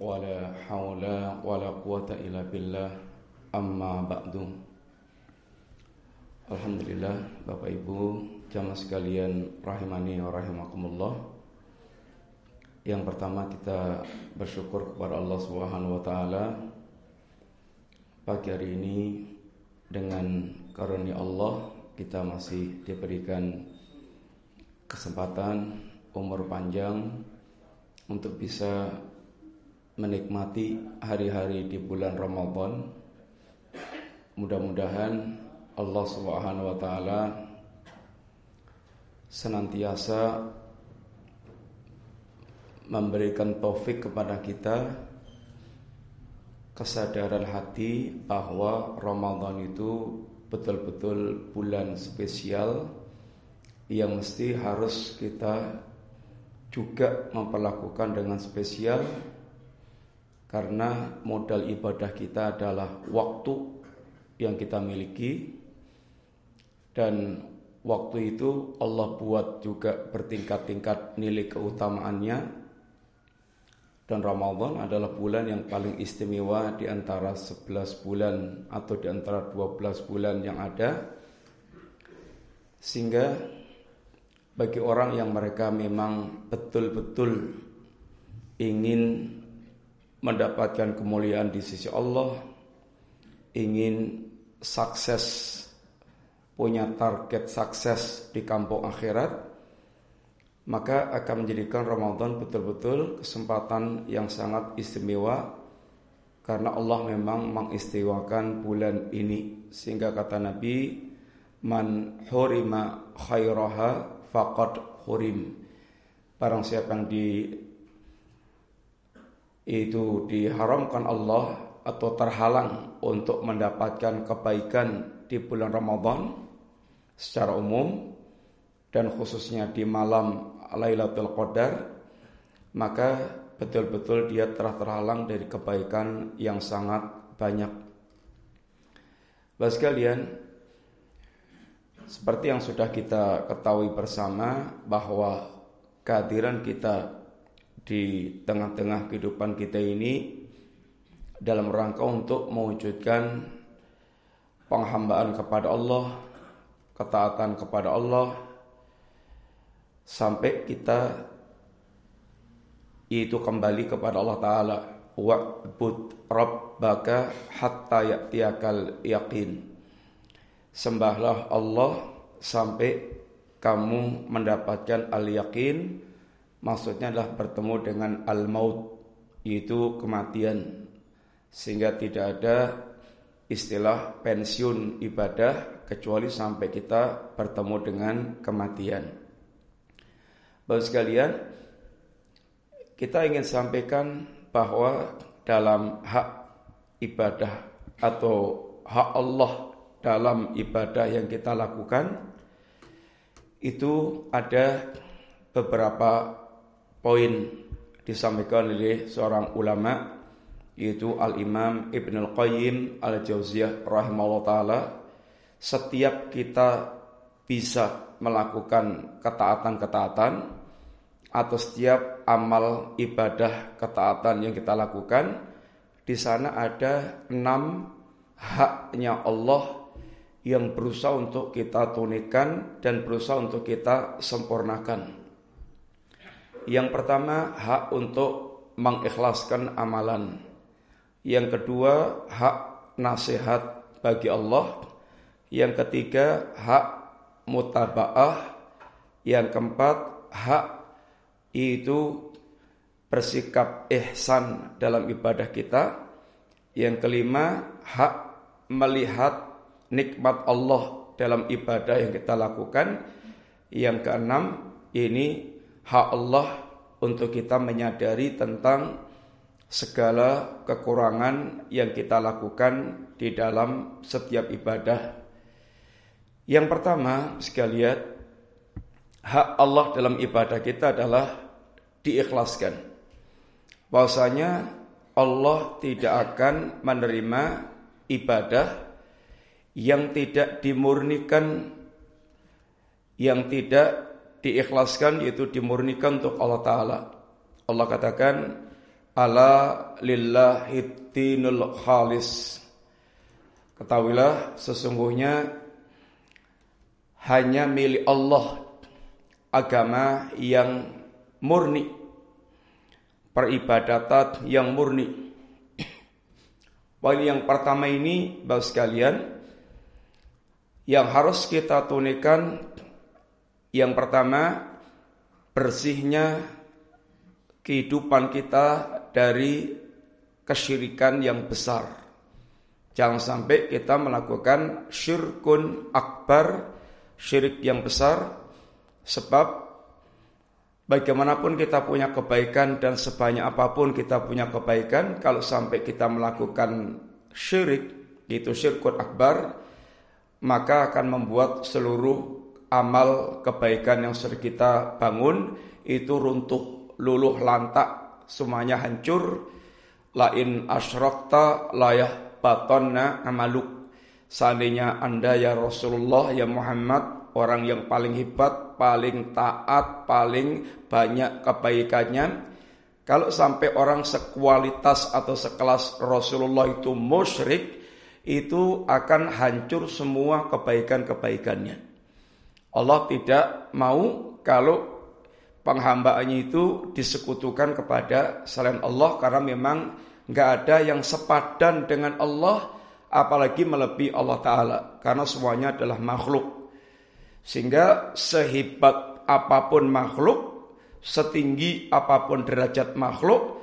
ولا حول ولا قوة إلا بالله أما بعد Alhamdulillah Bapak Ibu jamaah sekalian rahimani wa rahimakumullah Yang pertama kita bersyukur kepada Allah Subhanahu wa taala pagi hari ini dengan karunia Allah kita masih diberikan kesempatan umur panjang untuk bisa menikmati hari-hari di bulan Ramadan. Mudah-mudahan Allah Subhanahu wa taala senantiasa memberikan taufik kepada kita kesadaran hati bahwa Ramadan itu betul-betul bulan spesial yang mesti harus kita juga memperlakukan dengan spesial karena modal ibadah kita adalah waktu yang kita miliki. Dan waktu itu Allah buat juga bertingkat-tingkat nilai keutamaannya. Dan Ramadan adalah bulan yang paling istimewa di antara 11 bulan atau di antara 12 bulan yang ada. Sehingga bagi orang yang mereka memang betul-betul ingin mendapatkan kemuliaan di sisi Allah, ingin sukses, punya target sukses di kampung akhirat, maka akan menjadikan Ramadan betul-betul kesempatan yang sangat istimewa karena Allah memang mengistimewakan bulan ini. Sehingga kata Nabi man hurima khairaha faqad hurim. Barang siapa yang di itu diharamkan Allah atau terhalang untuk mendapatkan kebaikan di bulan Ramadan secara umum dan khususnya di malam Lailatul Qadar maka betul-betul dia telah terhalang dari kebaikan yang sangat banyak. Bapak sekalian, seperti yang sudah kita ketahui bersama bahwa kehadiran kita di tengah-tengah kehidupan kita ini dalam rangka untuk mewujudkan penghambaan kepada Allah, ketaatan kepada Allah sampai kita itu kembali kepada Allah taala wa'bud rabbaka hatta ya'tiyakal yaqin. Sembahlah Allah sampai kamu mendapatkan al-yaqin maksudnya adalah bertemu dengan al-maut yaitu kematian sehingga tidak ada istilah pensiun ibadah kecuali sampai kita bertemu dengan kematian. Bapak sekalian, kita ingin sampaikan bahwa dalam hak ibadah atau hak Allah dalam ibadah yang kita lakukan itu ada beberapa poin disampaikan oleh seorang ulama yaitu Al-Imam Ibn Al-Qayyim Al-Jauziyah rahimahullah taala setiap kita bisa melakukan ketaatan-ketaatan atau setiap amal ibadah ketaatan yang kita lakukan di sana ada enam haknya Allah yang berusaha untuk kita tunikan dan berusaha untuk kita sempurnakan. Yang pertama hak untuk mengikhlaskan amalan. Yang kedua hak nasihat bagi Allah. Yang ketiga hak mutabaah. Yang keempat hak itu bersikap ihsan dalam ibadah kita. Yang kelima hak melihat nikmat Allah dalam ibadah yang kita lakukan. Yang keenam ini hak Allah untuk kita menyadari tentang segala kekurangan yang kita lakukan di dalam setiap ibadah. Yang pertama, sekalian, hak Allah dalam ibadah kita adalah diikhlaskan. Bahwasanya Allah tidak akan menerima ibadah yang tidak dimurnikan, yang tidak diikhlaskan yaitu dimurnikan untuk Allah taala. Allah katakan Ala lillahi dinul khalis. Ketahuilah sesungguhnya hanya milik Allah agama yang murni. Peribadatan yang murni. Poin yang pertama ini, Bapak sekalian, yang harus kita tunaikan yang pertama bersihnya kehidupan kita dari kesyirikan yang besar. Jangan sampai kita melakukan syirkun akbar, syirik yang besar, sebab bagaimanapun kita punya kebaikan dan sebanyak apa pun kita punya kebaikan, kalau sampai kita melakukan syirik, itu syirkun akbar, maka akan membuat seluruh amal kebaikan yang sudah kita bangun itu runtuh, luluh lantak, semuanya hancur. Lain asyrokta layah batonna amaluk. Seandainya anda ya Rasulullah ya Muhammad orang yang paling hebat, paling taat, paling banyak kebaikannya. Kalau sampai orang sekualitas atau sekelas Rasulullah itu musyrik, itu akan hancur semua kebaikan-kebaikannya. Allah tidak mau kalau penghambaannya itu disekutukan kepada selain Allah karena memang nggak ada yang sepadan dengan Allah apalagi melebihi Allah Ta'ala karena semuanya adalah makhluk. Sehingga sehebat apa pun makhluk setinggi apa pun derajat makhluk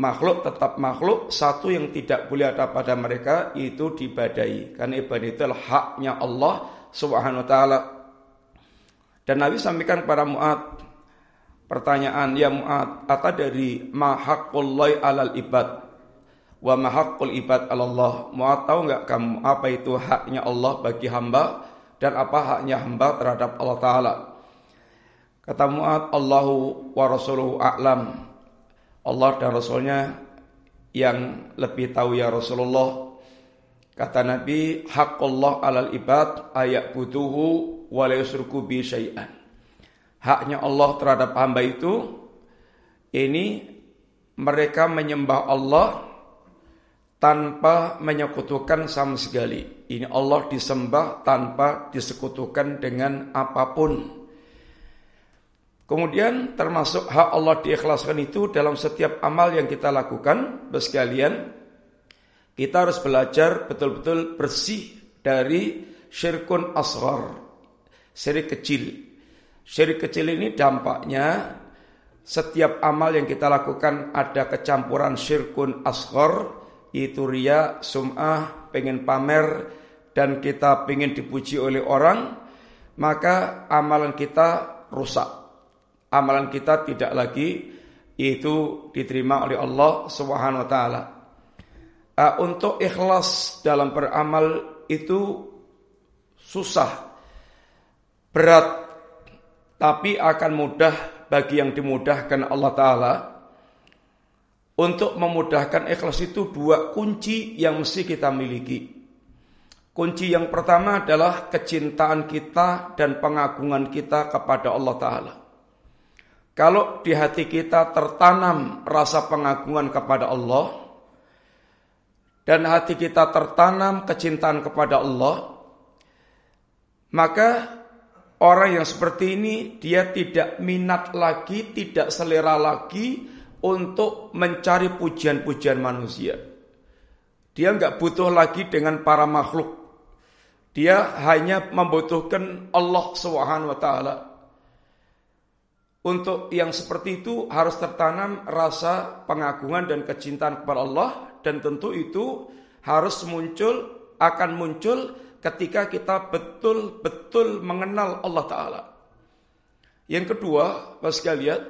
makhluk tetap makhluk satu yang tidak boleh ada pada mereka itu dibadai. Karena ibadah itu haknya Allah Subhanahu wa taala dan Nabi sampaikan kepada Mu'ad pertanyaan ya Mu'ad kata dari ma alal ibad Wa mahaqqul ibad Allah. Mau tahu nggak kamu apa itu haknya Allah bagi hamba dan apa haknya hamba terhadap Allah Taala? Kata Mu'ad, Allahu wa Rasuluhu a'lam. Allah dan Rasulnya yang lebih tahu ya Rasulullah. Kata Nabi, haqqullah alal ibad ayak butuhu wa la bi syai'an. Haknya Allah terhadap hamba itu ini mereka menyembah Allah tanpa menyekutukan sama sekali. Ini Allah disembah tanpa disekutukan dengan apa pun. Kemudian termasuk hak Allah diikhlaskan itu dalam setiap amal yang kita lakukan, sekalian, kita harus belajar betul-betul bersih dari syirkun asghar, syirik kecil. Syirik kecil ini dampaknya setiap amal yang kita lakukan ada kecampuran syirkun asghar, itu ria, sum'ah, pengen pamer dan kita pengen dipuji oleh orang, maka amalan kita rusak. Amalan kita tidak lagi itu diterima oleh Allah Subhanahu wa taala. Uh, untuk ikhlas dalam beramal itu susah, berat, tapi akan mudah bagi yang dimudahkan Allah Ta'ala untuk memudahkan ikhlas itu dua kunci yang mesti kita miliki. Kunci yang pertama adalah kecintaan kita dan pengagungan kita kepada Allah Ta'ala. Kalau di hati kita tertanam rasa pengagungan kepada Allah, dan hati kita tertanam kecintaan kepada Allah, maka orang yang seperti ini dia tidak minat lagi, tidak selera lagi untuk mencari pujian-pujian manusia. Dia nggak butuh lagi dengan para makhluk. Dia hanya membutuhkan Allah Subhanahu wa taala. Untuk yang seperti itu harus tertanam rasa pengagungan dan kecintaan kepada Allah dan tentu itu harus muncul akan muncul ketika kita betul-betul mengenal Allah taala. Yang kedua, Bapak sekalian,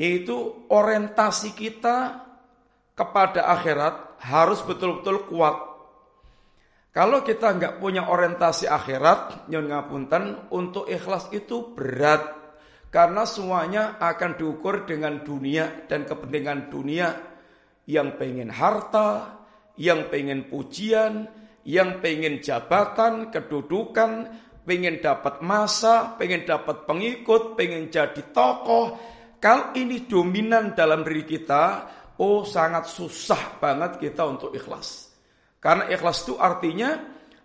yaitu orientasi kita kepada akhirat harus betul-betul kuat. Kalau kita nggak punya orientasi akhirat, nyon ngapunten, untuk ikhlas itu berat. Karena semuanya akan diukur dengan dunia dan kepentingan dunia. Yang pengen harta, yang pengen pujian, yang pengen jabatan, kedudukan, pengen dapat masa, pengen dapat pengikut, pengen jadi tokoh, kalau ini dominan dalam diri kita, oh sangat susah banget kita untuk ikhlas. Karena ikhlas itu artinya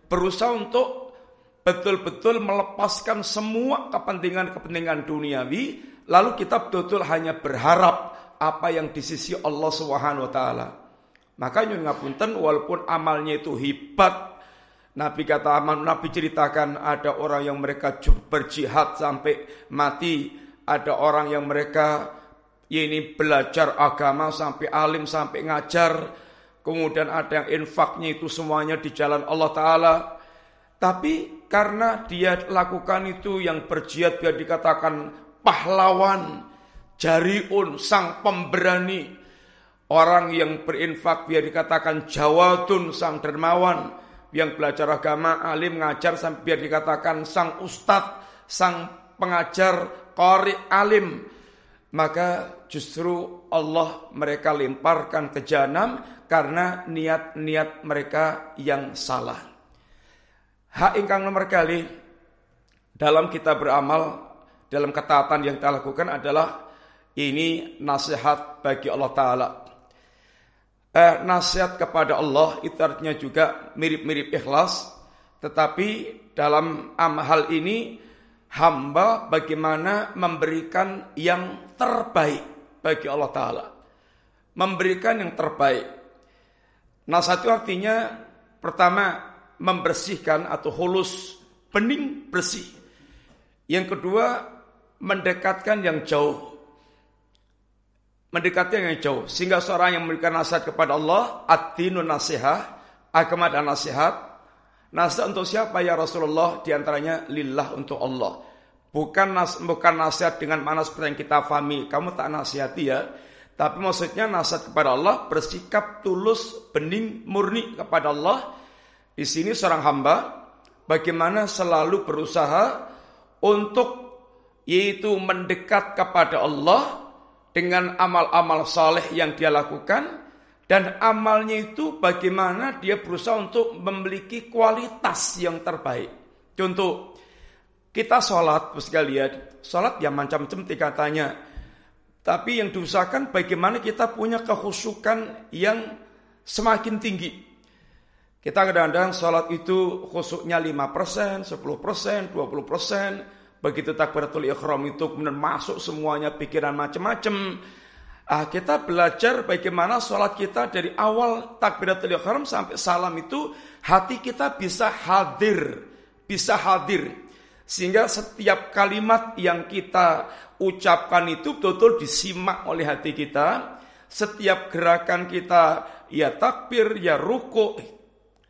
berusaha untuk betul-betul melepaskan semua kepentingan-kepentingan duniawi, lalu kita betul-betul hanya berharap apa yang di sisi Allah Subhanahu wa taala. Maka nyun ngapunten walaupun amalnya itu hebat, Nabi kata Nabi ceritakan ada orang yang mereka berjihad sampai mati, ada orang yang mereka ya ini belajar agama sampai alim sampai ngajar, kemudian ada yang infaknya itu semuanya di jalan Allah Taala. Tapi karena dia lakukan itu yang berjihad biar dikatakan pahlawan, jariun, sang pemberani, orang yang berinfak biar dikatakan jawadun, sang dermawan yang belajar agama, alim, ngajar sampai biar dikatakan sang ustadz, sang pengajar, qari, alim. Maka justru Allah mereka lemparkan ke jahanam karena niat-niat mereka yang salah. Hak ingkang nomor kali dalam kita beramal, dalam ketaatan yang kita lakukan adalah ini nasihat bagi Allah Ta'ala. Eh, nasihat kepada Allah itu artinya juga mirip-mirip ikhlas. Tetapi dalam hal ini hamba bagaimana memberikan yang terbaik bagi Allah Ta'ala. Memberikan yang terbaik. Nasihat itu artinya pertama membersihkan atau hulus bening bersih. Yang kedua mendekatkan yang jauh mendekati yang jauh. Sehingga seorang yang memberikan nasihat kepada Allah, ad-dinun nasihah, agama dan nasihat. Nasihat untuk siapa ya Rasulullah? Di antaranya lillah untuk Allah. Bukan nas, bukan nasihat dengan mana seperti yang kita fahami. Kamu tak nasihati ya. Tapi maksudnya nasihat kepada Allah bersikap tulus, bening, murni kepada Allah. Di sini seorang hamba bagaimana selalu berusaha untuk yaitu mendekat kepada Allah dengan amal-amal saleh yang dia lakukan dan amalnya itu bagaimana dia berusaha untuk memiliki kualitas yang terbaik. Contoh, kita sholat, sekalian, sholat ya macam-macam tingkatannya. Tapi yang diusahakan bagaimana kita punya kehusukan yang semakin tinggi. Kita kadang-kadang sholat itu khusuknya 5%, 10%, 20%, Begitu takbiratul ikhram itu kemudian masuk semuanya pikiran macam-macam. Ah, kita belajar bagaimana sholat kita dari awal takbiratul ikhram sampai salam itu hati kita bisa hadir, bisa hadir. Sehingga setiap kalimat yang kita ucapkan itu betul-betul disimak oleh hati kita. Setiap gerakan kita ya takbir, ya ruku,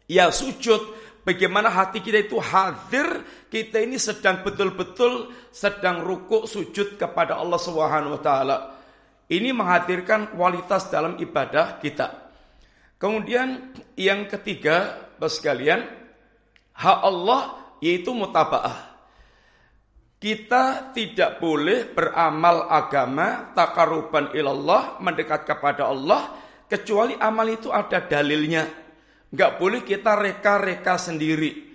ya sujud, Bagaimana hati kita itu hadir, kita ini sedang betul-betul sedang rukuk sujud kepada Allah Subhanahu wa taala. Ini menghadirkan kualitas dalam ibadah kita. Kemudian yang ketiga, Bapak sekalian, hak Allah yaitu mutabaah. Kita tidak boleh beramal agama takaruban ilallah mendekat kepada Allah kecuali amal itu ada dalilnya. Nggak boleh kita reka-reka sendiri.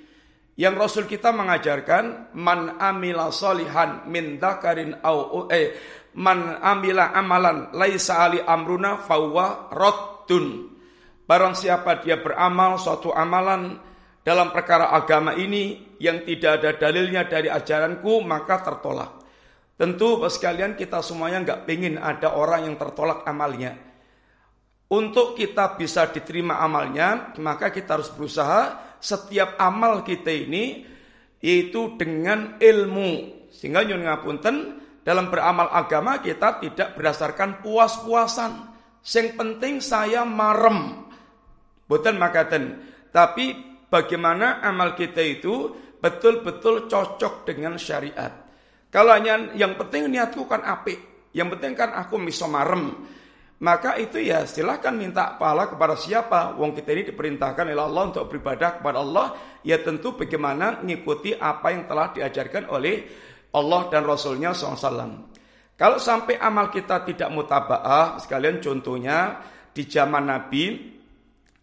Yang Rasul kita mengajarkan man amila solihan min dakarin au eh man amila amalan laisa ali amruna fawa rottun. Barang siapa dia beramal suatu amalan dalam perkara agama ini yang tidak ada dalilnya dari ajaranku maka tertolak. Tentu sekalian kita semuanya nggak pengen ada orang yang tertolak amalnya. Untuk kita bisa diterima amalnya, maka kita harus berusaha setiap amal kita ini yaitu dengan ilmu. Sehingga nyun ngapunten dalam beramal agama kita tidak berdasarkan puas-puasan. Yang penting saya marem. Bukan makaten. Tapi bagaimana amal kita itu betul-betul cocok dengan syariat. Kalau hanya yang penting niatku kan apik. Yang penting kan aku miso marem maka itu ya silahkan minta pahala kepada siapa. Wong kita ini diperintahkan oleh Allah untuk beribadah kepada Allah. Ya tentu bagaimana mengikuti apa yang telah diajarkan oleh Allah dan Rasulnya SAW. Kalau sampai amal kita tidak mutaba'ah, sekalian contohnya di zaman Nabi,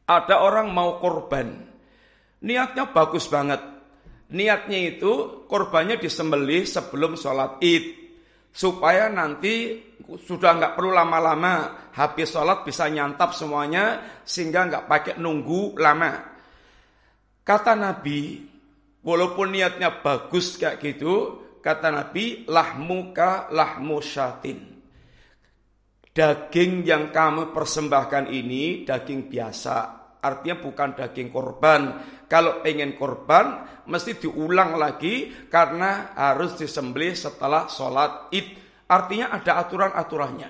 ada orang mau korban. Niatnya bagus banget. Niatnya itu korbannya disembelih sebelum sholat id. Supaya nanti sudah nggak perlu lama-lama habis sholat bisa nyantap semuanya sehingga nggak pakai nunggu lama. Kata Nabi, walaupun niatnya bagus kayak gitu, kata Nabi, lahmuka lahmu syatin. Daging yang kamu persembahkan ini daging biasa, artinya bukan daging korban. Kalau pengen korban, mesti diulang lagi karena harus disembelih setelah sholat id. Artinya ada aturan-aturannya.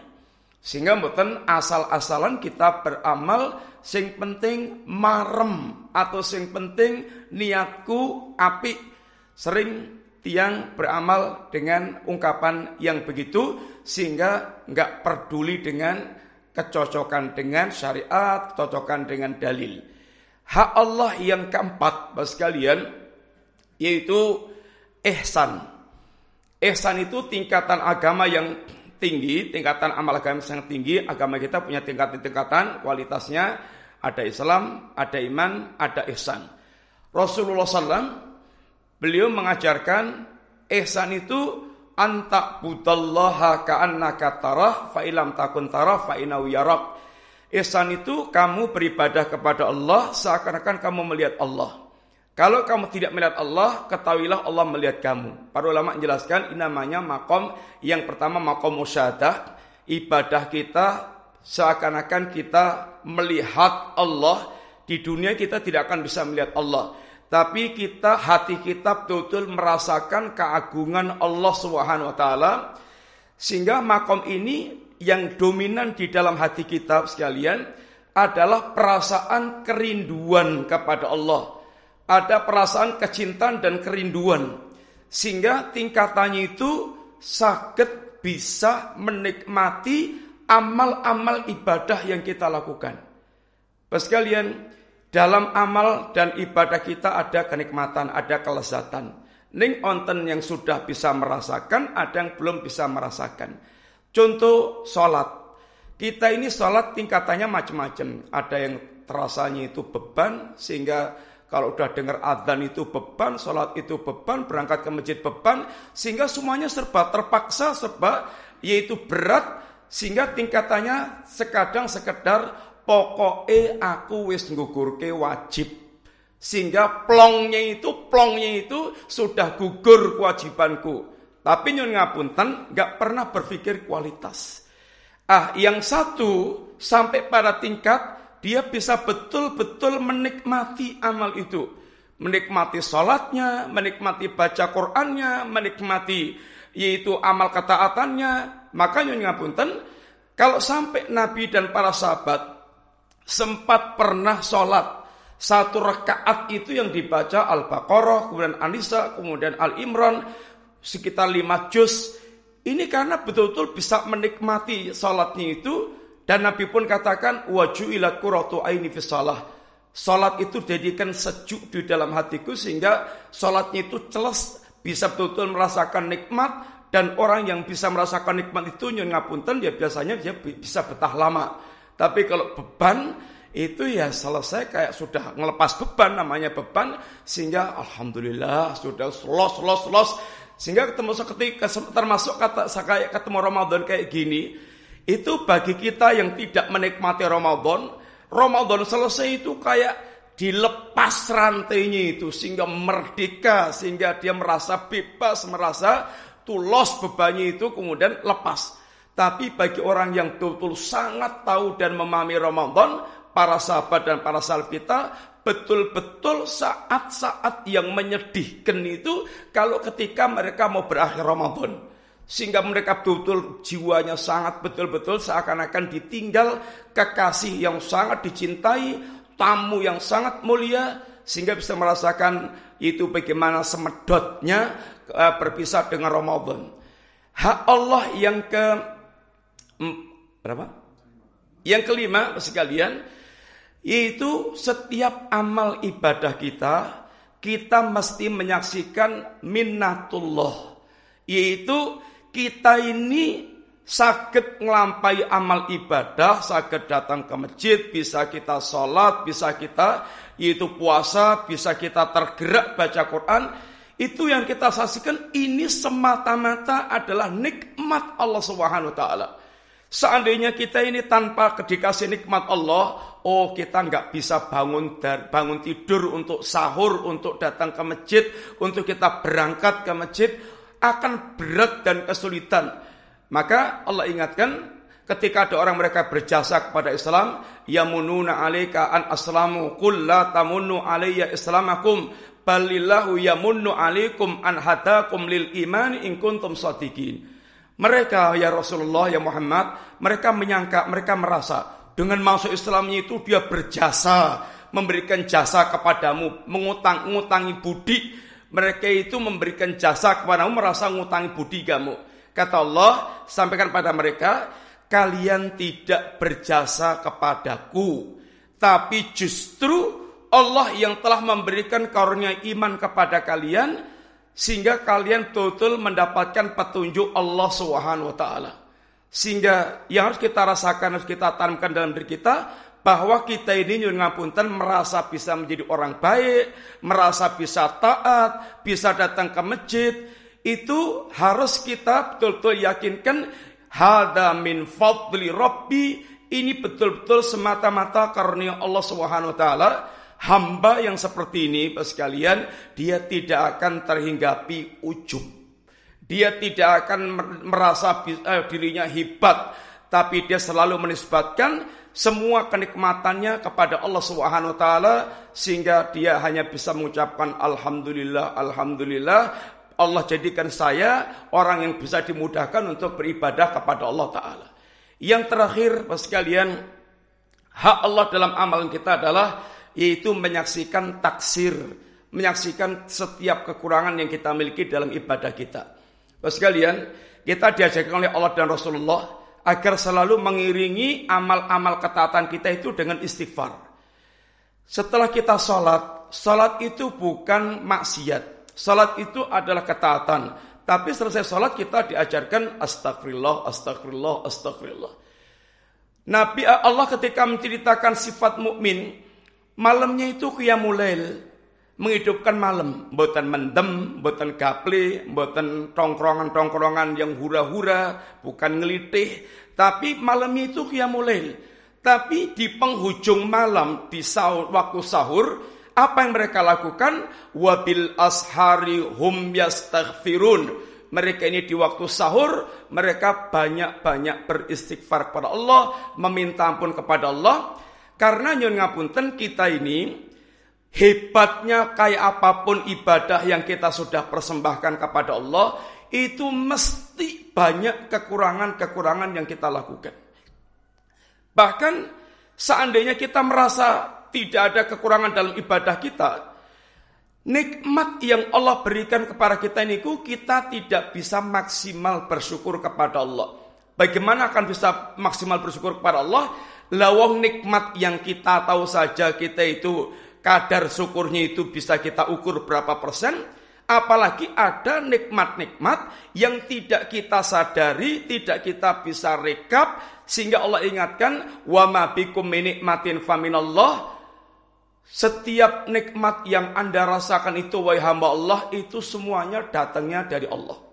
Sehingga mboten asal-asalan kita beramal sing penting marem atau sing penting niatku api. Sering tiang beramal dengan ungkapan yang begitu sehingga nggak peduli dengan kecocokan dengan syariat, kecocokan dengan dalil. Hak Allah yang keempat, Bapak sekalian, yaitu ihsan. Ihsan itu tingkatan agama yang tinggi, tingkatan amal agama yang tinggi. Agama kita punya tingkatan-tingkatan, kualitasnya ada Islam, ada iman, ada ihsan. Rasulullah SAW beliau mengajarkan ihsan itu antak budallaha ka'annaka tarah fa ilam takun tarah fa yarak. Ihsan itu kamu beribadah kepada Allah seakan-akan kamu melihat Allah. Kalau kamu tidak melihat Allah, ketahuilah Allah melihat kamu. Para ulama menjelaskan ini namanya makom yang pertama makom musyadah. Ibadah kita seakan-akan kita melihat Allah. Di dunia kita tidak akan bisa melihat Allah. Tapi kita hati kita betul-betul merasakan keagungan Allah Subhanahu wa taala. Sehingga makom ini yang dominan di dalam hati kita sekalian adalah perasaan kerinduan kepada Allah. Ada perasaan kecintaan dan kerinduan. Sehingga tingkatannya itu sakit bisa menikmati amal-amal ibadah yang kita lakukan. Sekalian, dalam amal dan ibadah kita ada kenikmatan, ada kelezatan. Ning onten yang sudah bisa merasakan, ada yang belum bisa merasakan. Contoh sholat. Kita ini sholat tingkatannya macam-macam. Ada yang terasanya itu beban sehingga kalau udah dengar adzan itu beban, sholat itu beban, berangkat ke masjid beban, sehingga semuanya serba terpaksa, serba yaitu berat, sehingga tingkatannya sekadang sekedar pokoknya aku wis ngugurke wajib. Sehingga plongnya itu, plongnya itu sudah gugur kewajibanku. Tapi nyun ngapunten nggak pernah berpikir kualitas. Ah, yang satu sampai pada tingkat dia bisa betul-betul menikmati amal itu. Menikmati sholatnya, menikmati baca Qur'annya, menikmati yaitu amal ketaatannya. Makanya ngapunten, kalau sampai Nabi dan para sahabat sempat pernah sholat satu rakaat itu yang dibaca Al-Baqarah, kemudian An-Nisa, kemudian Al-Imran, sekitar lima juz. Ini karena betul-betul bisa menikmati sholatnya itu dan Nabi pun katakan wajuilat qurratu aini fi salah. Salat itu jadikan sejuk di dalam hatiku sehingga salatnya itu celas bisa betul-betul merasakan nikmat dan orang yang bisa merasakan nikmat itu nyun ngapunten ya biasanya dia bisa betah lama. Tapi kalau beban itu ya selesai kayak sudah ngelepas beban namanya beban sehingga alhamdulillah sudah los los los sehingga ketemu seketika termasuk kata saya ketemu Ramadan kayak gini itu bagi kita yang tidak menikmati Ramadan, Ramadan selesai itu kayak dilepas rantainya itu sehingga merdeka, sehingga dia merasa bebas, merasa tulos bebannya itu kemudian lepas. Tapi bagi orang yang betul-betul sangat tahu dan memahami Ramadan, para sahabat dan para salaf betul-betul saat-saat yang menyedihkan itu kalau ketika mereka mau berakhir Ramadan. Sehingga mereka betul-betul jiwanya sangat betul-betul seakan-akan ditinggal kekasih yang sangat dicintai, tamu yang sangat mulia, sehingga bisa merasakan itu bagaimana semedotnya uh, berpisah dengan Ramadan. Hak Allah yang ke berapa? Yang kelima sekalian, yaitu setiap amal ibadah kita kita mesti menyaksikan minnatullah yaitu kita ini sakit ngelampai amal ibadah, sakit datang ke masjid, bisa kita sholat, bisa kita yaitu puasa, bisa kita tergerak baca Quran. itu yang kita saksikan ini semata-mata adalah nikmat Allah Subhanahu wa taala. Seandainya kita ini tanpa dikasih nikmat Allah, oh kita nggak bisa bangun bangun tidur untuk sahur, untuk datang ke masjid, untuk kita berangkat ke masjid, akan berat dan kesulitan. Maka Allah ingatkan ketika ada orang mereka berjasa kepada Islam, yamununa alaika an aslamu qul la tamunnu alayya islamakum balillahu yamunnu alaikum an hadakum lil iman in kuntum sadiqin. Mereka ya Rasulullah ya Muhammad, mereka menyangka, mereka merasa dengan masuk Islamnya itu dia berjasa, memberikan jasa kepadamu, mengutang-ngutangi budi. Mereka itu memberikan jasa kepadamu, merasa ngutangi budi kamu. Kata Allah, sampaikan pada mereka, kalian tidak berjasa kepadaku, tapi justru Allah yang telah memberikan karunia iman kepada kalian sehingga kalian total mendapatkan petunjuk Allah Subhanahu wa taala. Sehingga yang harus kita rasakan harus kita tanamkan dalam diri kita bahwa kita ini nyuwun ngapunten merasa bisa menjadi orang baik, merasa bisa taat, bisa datang ke masjid, itu harus kita betul-betul yakinkan hada min fadli rabbi ini betul-betul semata-mata karunia Allah Subhanahu wa taala Hamba yang seperti ini, sekalian, dia tidak akan terhinggapi ujub. Dia tidak akan merasa eh, dirinya hebat, tapi dia selalu menisbatkan semua kenikmatannya kepada Allah Subhanahu wa taala sehingga dia hanya bisa mengucapkan alhamdulillah alhamdulillah Allah jadikan saya orang yang bisa dimudahkan untuk beribadah kepada Allah taala. Yang terakhir Bapak sekalian, hak Allah dalam amalan kita adalah yaitu menyaksikan taksir, menyaksikan setiap kekurangan yang kita miliki dalam ibadah kita. Bapak sekalian, kita diajarkan oleh Allah dan Rasulullah agar selalu mengiringi amal-amal ketaatan kita itu dengan istighfar. Setelah kita sholat, sholat itu bukan maksiat. Sholat itu adalah ketaatan. Tapi selesai sholat kita diajarkan astagfirullah, astagfirullah, astagfirullah. Nabi Allah ketika menceritakan sifat mukmin, Malamnya itu qiyamulail, menghidupkan malam, mboten mendem, mboten gaple, mboten tongkrongan-tongkrongan yang hura-hura, bukan ngelitih, tapi malamnya itu qiyamulail. Tapi di penghujung malam di sahur, waktu sahur, apa yang mereka lakukan? Wabil ashari hum yastaghfirun. Mereka ini di waktu sahur, mereka banyak-banyak beristighfar kepada Allah, meminta ampun kepada Allah. Karena nyun ngapunten kita ini hebatnya kayak apa pun ibadah yang kita sudah persembahkan kepada Allah itu mesti banyak kekurangan-kekurangan yang kita lakukan. Bahkan seandainya kita merasa tidak ada kekurangan dalam ibadah kita, nikmat yang Allah berikan kepada kita ini kita tidak bisa maksimal bersyukur kepada Allah. Bagaimana akan bisa maksimal bersyukur kepada Allah? Lawang nikmat yang kita tahu saja kita itu kadar syukurnya itu bisa kita ukur berapa persen. Apalagi ada nikmat-nikmat yang tidak kita sadari, tidak kita bisa rekap sehingga Allah ingatkan wa ma bikum nikmatin faminallah setiap nikmat yang Anda rasakan itu wahai hamba Allah itu semuanya datangnya dari Allah.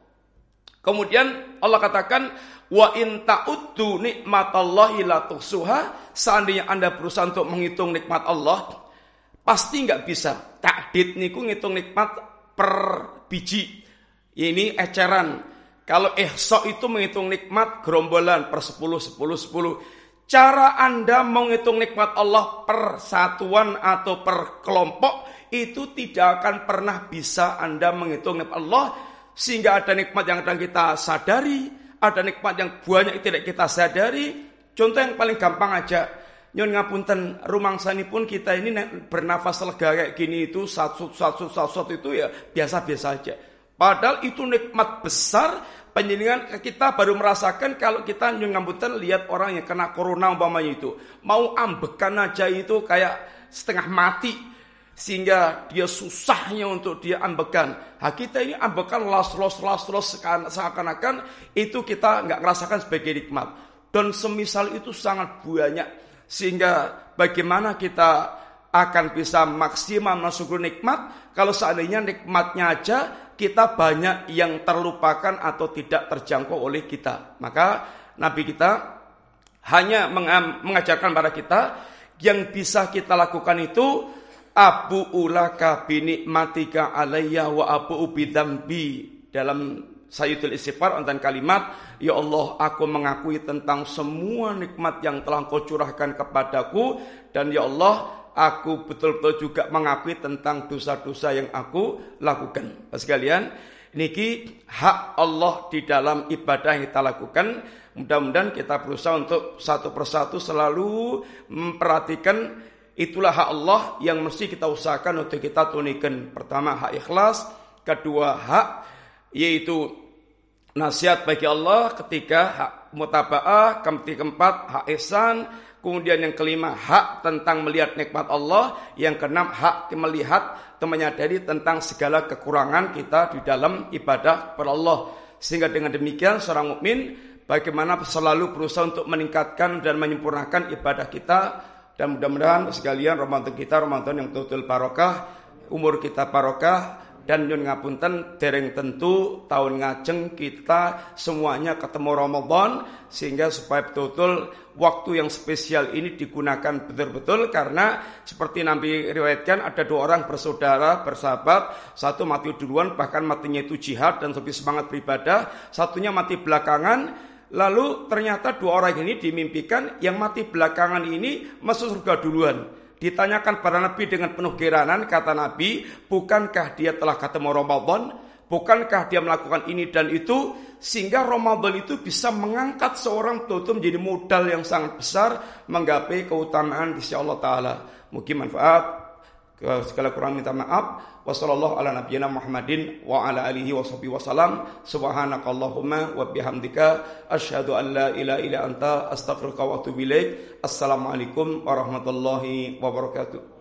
Kemudian Allah katakan Wa in ta'uddu nikmatallahi la tuhsuha, seandainya Anda berusaha untuk menghitung nikmat Allah, pasti nggak bisa. Takdid niku ngitung nikmat per biji. Ini eceran. Kalau ihsa itu menghitung nikmat gerombolan per 10 10 10. Cara Anda menghitung nikmat Allah per satuan atau per kelompok itu tidak akan pernah bisa Anda menghitung nikmat Allah sehingga ada nikmat yang akan kita sadari, ada nikmat yang banyak tidak kita sadari. Contoh yang paling gampang aja, Nyon ngapunten rumang sani pun kita ini bernafas lega kayak gini itu satu satu satu itu ya biasa-biasa aja. Padahal itu nikmat besar penjenengan kita baru merasakan kalau kita nyon ngapunten lihat orang yang kena corona umpamanya itu mau ambekan aja itu kayak setengah mati sehingga dia susahnya untuk dia ambekan. Nah, kita ini ambekan las los las los seakan-akan itu kita nggak merasakan sebagai nikmat. Dan semisal itu sangat banyak sehingga bagaimana kita akan bisa maksimal mensyukur nikmat kalau seandainya nikmatnya aja kita banyak yang terlupakan atau tidak terjangkau oleh kita. Maka Nabi kita hanya mengajarkan pada kita yang bisa kita lakukan itu abu ulaka binikmatika alayya wa abu ubidambi dalam Sayyidul Istighfar tentang kalimat Ya Allah aku mengakui tentang semua nikmat yang telah kau curahkan kepadaku Dan Ya Allah aku betul-betul juga mengakui tentang dosa-dosa yang aku lakukan. Sekalian, niki hak Allah di dalam ibadah yang kita lakukan. Mudah-mudahan kita berusaha untuk satu persatu selalu memperhatikan itulah hak Allah yang mesti kita usahakan untuk kita tunikan. Pertama hak ikhlas, kedua hak yaitu nasihat bagi Allah ketika hak mutaba'ah, keempat hak ihsan, Kemudian yang kelima hak tentang melihat nikmat Allah. Yang keenam hak melihat atau menyadari tentang segala kekurangan kita di dalam ibadah kepada Allah. Sehingga dengan demikian seorang mukmin bagaimana selalu berusaha untuk meningkatkan dan menyempurnakan ibadah kita dan mudah-mudahan sekalian Ramadan kita Ramadan yang betul-betul barokah, umur kita barokah, dan nyun ngapunten dereng tentu tahun ngajeng kita semuanya ketemu Ramadan sehingga supaya betul-betul waktu yang spesial ini digunakan betul-betul karena seperti Nabi riwayatkan ada dua orang bersaudara bersahabat satu mati duluan bahkan matinya itu jihad dan lebih semangat beribadah satunya mati belakangan lalu ternyata dua orang ini dimimpikan yang mati belakangan ini masuk surga duluan Ditanyakan pada Nabi dengan penuh keranan, kata Nabi, bukankah dia telah ketemu Ramadan? Bukankah dia melakukan ini dan itu? Sehingga Ramadan itu bisa mengangkat seorang tutup menjadi modal yang sangat besar menggapai keutamaan di Allah Ta'ala. Mungkin manfaat segala kurang minta maaf wasallallahu ala nabiyyina Muhammadin wa ala alihi wa sahbihi wasallam subhanakallahumma wa bihamdika asyhadu an la ilaha illa anta astaghfiruka wa atubu ilaik. Assalamualaikum warahmatullahi wabarakatuh